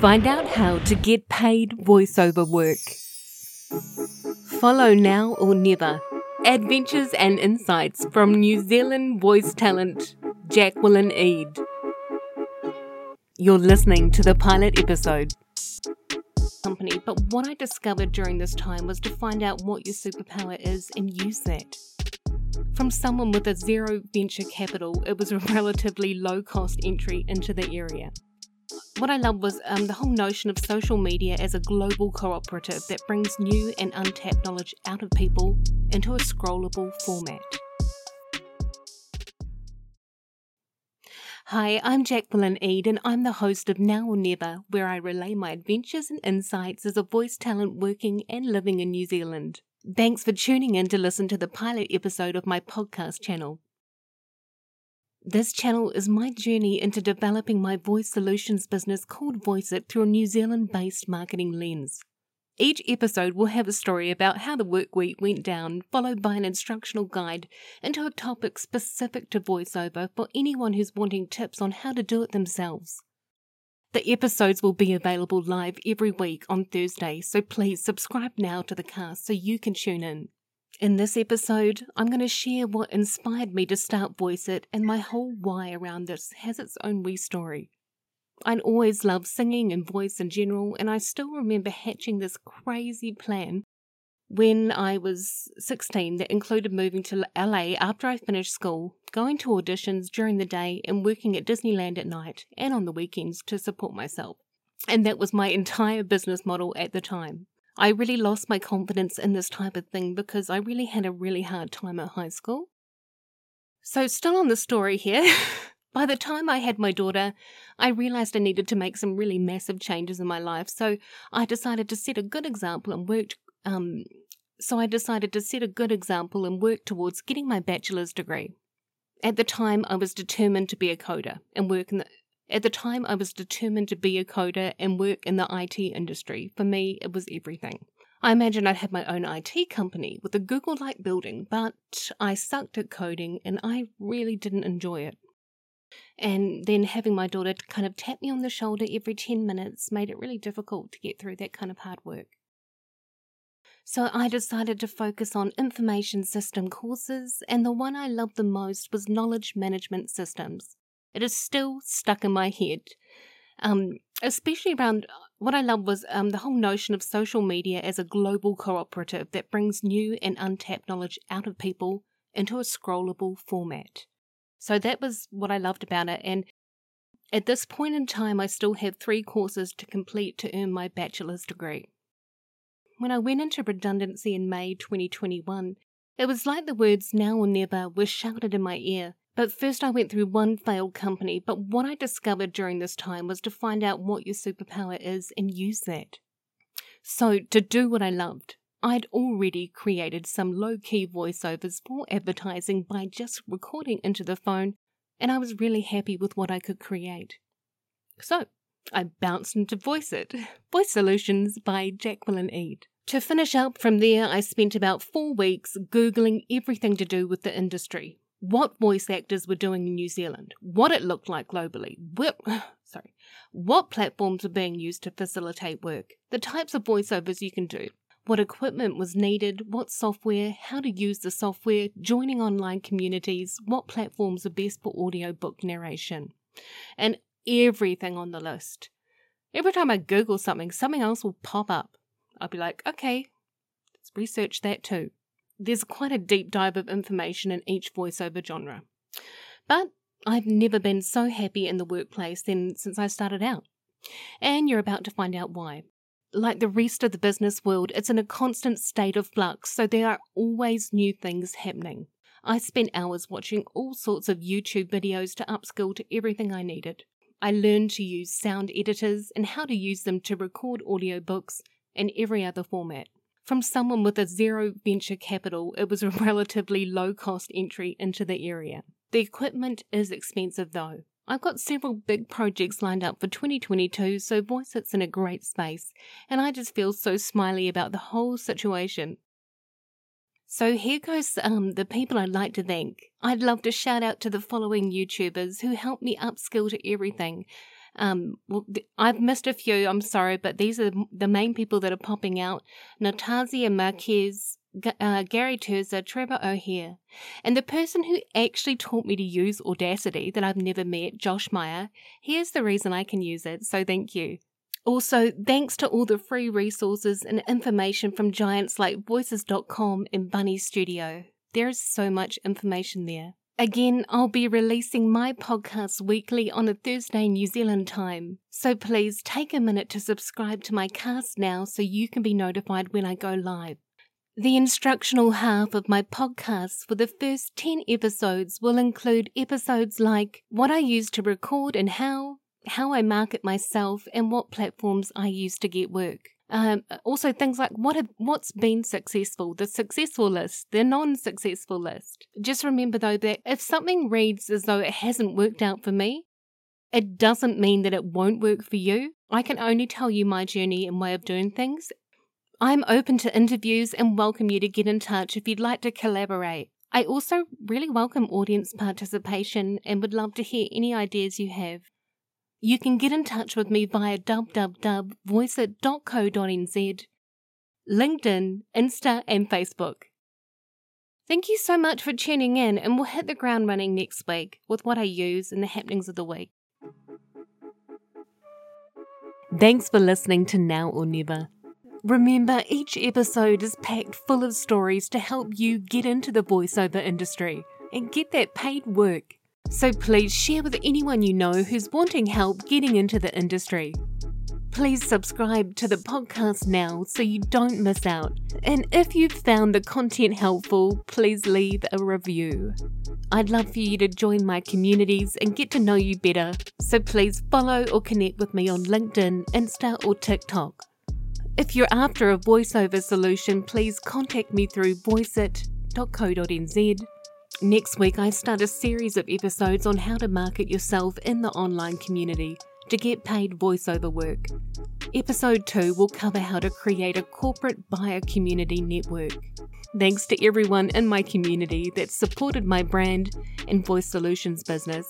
Find out how to get paid voiceover work. Follow now or never. Adventures and insights from New Zealand voice talent Jacqueline Eade. You're listening to the pilot episode. Company, but what I discovered during this time was to find out what your superpower is and use that. From someone with a zero venture capital, it was a relatively low cost entry into the area. What I loved was um, the whole notion of social media as a global cooperative that brings new and untapped knowledge out of people into a scrollable format. Hi, I'm Jacqueline Eade, and I'm the host of Now or Never, where I relay my adventures and insights as a voice talent working and living in New Zealand. Thanks for tuning in to listen to the pilot episode of my podcast channel. This channel is my journey into developing my voice solutions business called Voice It through a New Zealand based marketing lens. Each episode will have a story about how the work week went down, followed by an instructional guide into a topic specific to voiceover for anyone who's wanting tips on how to do it themselves. The episodes will be available live every week on Thursday, so please subscribe now to the cast so you can tune in. In this episode, I'm going to share what inspired me to start Voice It, and my whole why around this has its own wee story. I'd always loved singing and voice in general, and I still remember hatching this crazy plan when I was 16 that included moving to LA after I finished school, going to auditions during the day, and working at Disneyland at night and on the weekends to support myself. And that was my entire business model at the time. I really lost my confidence in this type of thing because I really had a really hard time at high school. So, still on the story here, by the time I had my daughter, I realized I needed to make some really massive changes in my life. So, I decided to set a good example and worked. Um, so, I decided to set a good example and work towards getting my bachelor's degree. At the time, I was determined to be a coder and work in the, at the time, I was determined to be a coder and work in the IT industry. For me, it was everything. I imagined I'd have my own IT company with a Google like building, but I sucked at coding and I really didn't enjoy it. And then having my daughter kind of tap me on the shoulder every 10 minutes made it really difficult to get through that kind of hard work. So I decided to focus on information system courses, and the one I loved the most was knowledge management systems. It is still stuck in my head. Um, especially around what I love was um, the whole notion of social media as a global cooperative that brings new and untapped knowledge out of people into a scrollable format. So that was what I loved about it. And at this point in time, I still have three courses to complete to earn my bachelor's degree. When I went into redundancy in May 2021, it was like the words now or never were shouted in my ear but first, I went through one failed company. But what I discovered during this time was to find out what your superpower is and use that. So, to do what I loved, I'd already created some low key voiceovers for advertising by just recording into the phone, and I was really happy with what I could create. So, I bounced into Voice It, Voice Solutions by Jacqueline Eade. To finish up from there, I spent about four weeks Googling everything to do with the industry what voice actors were doing in New Zealand, what it looked like globally, what, sorry, what platforms were being used to facilitate work, the types of voiceovers you can do, what equipment was needed, what software, how to use the software, joining online communities, what platforms are best for audiobook narration, and everything on the list. Every time I Google something, something else will pop up. I'll be like, okay, let's research that too there's quite a deep dive of information in each voiceover genre. But I've never been so happy in the workplace than since I started out. And you're about to find out why. Like the rest of the business world, it's in a constant state of flux, so there are always new things happening. I spent hours watching all sorts of YouTube videos to upskill to everything I needed. I learned to use sound editors and how to use them to record audiobooks and every other format. From someone with a zero venture capital, it was a relatively low cost entry into the area. The equipment is expensive though. I've got several big projects lined up for 2022, so Voice It's in a great space, and I just feel so smiley about the whole situation. So here goes um, the people I'd like to thank. I'd love to shout out to the following YouTubers who helped me upskill to everything Um, well, th- I've missed a few. I'm sorry, but these are the main people that are popping out: Natasia Marquez, G- uh, Gary Terzza, Trevor O'Hare, and the person who actually taught me to use Audacity that I've never met, Josh Meyer. Here's the reason I can use it. So thank you. Also, thanks to all the free resources and information from giants like Voices.com and Bunny Studio. There is so much information there. Again, I'll be releasing my podcast weekly on a Thursday New Zealand time. So please take a minute to subscribe to my cast now so you can be notified when I go live. The instructional half of my podcast for the first 10 episodes will include episodes like what I use to record and how, how I market myself, and what platforms I use to get work. Um, also, things like what have, what's been successful, the successful list, the non-successful list. Just remember though that if something reads as though it hasn't worked out for me, it doesn't mean that it won't work for you. I can only tell you my journey and way of doing things. I'm open to interviews and welcome you to get in touch if you'd like to collaborate. I also really welcome audience participation and would love to hear any ideas you have. You can get in touch with me via www.voiceit.co.nz, LinkedIn, Insta, and Facebook. Thank you so much for tuning in, and we'll hit the ground running next week with what I use and the happenings of the week. Thanks for listening to Now or Never. Remember, each episode is packed full of stories to help you get into the voiceover industry and get that paid work. So please share with anyone you know who's wanting help getting into the industry. Please subscribe to the podcast now so you don't miss out. And if you've found the content helpful, please leave a review. I'd love for you to join my communities and get to know you better, so please follow or connect with me on LinkedIn, Insta, or TikTok. If you're after a voiceover solution, please contact me through voiceit.co.nz. Next week, I start a series of episodes on how to market yourself in the online community to get paid voiceover work. Episode 2 will cover how to create a corporate buyer community network. Thanks to everyone in my community that supported my brand and voice solutions business.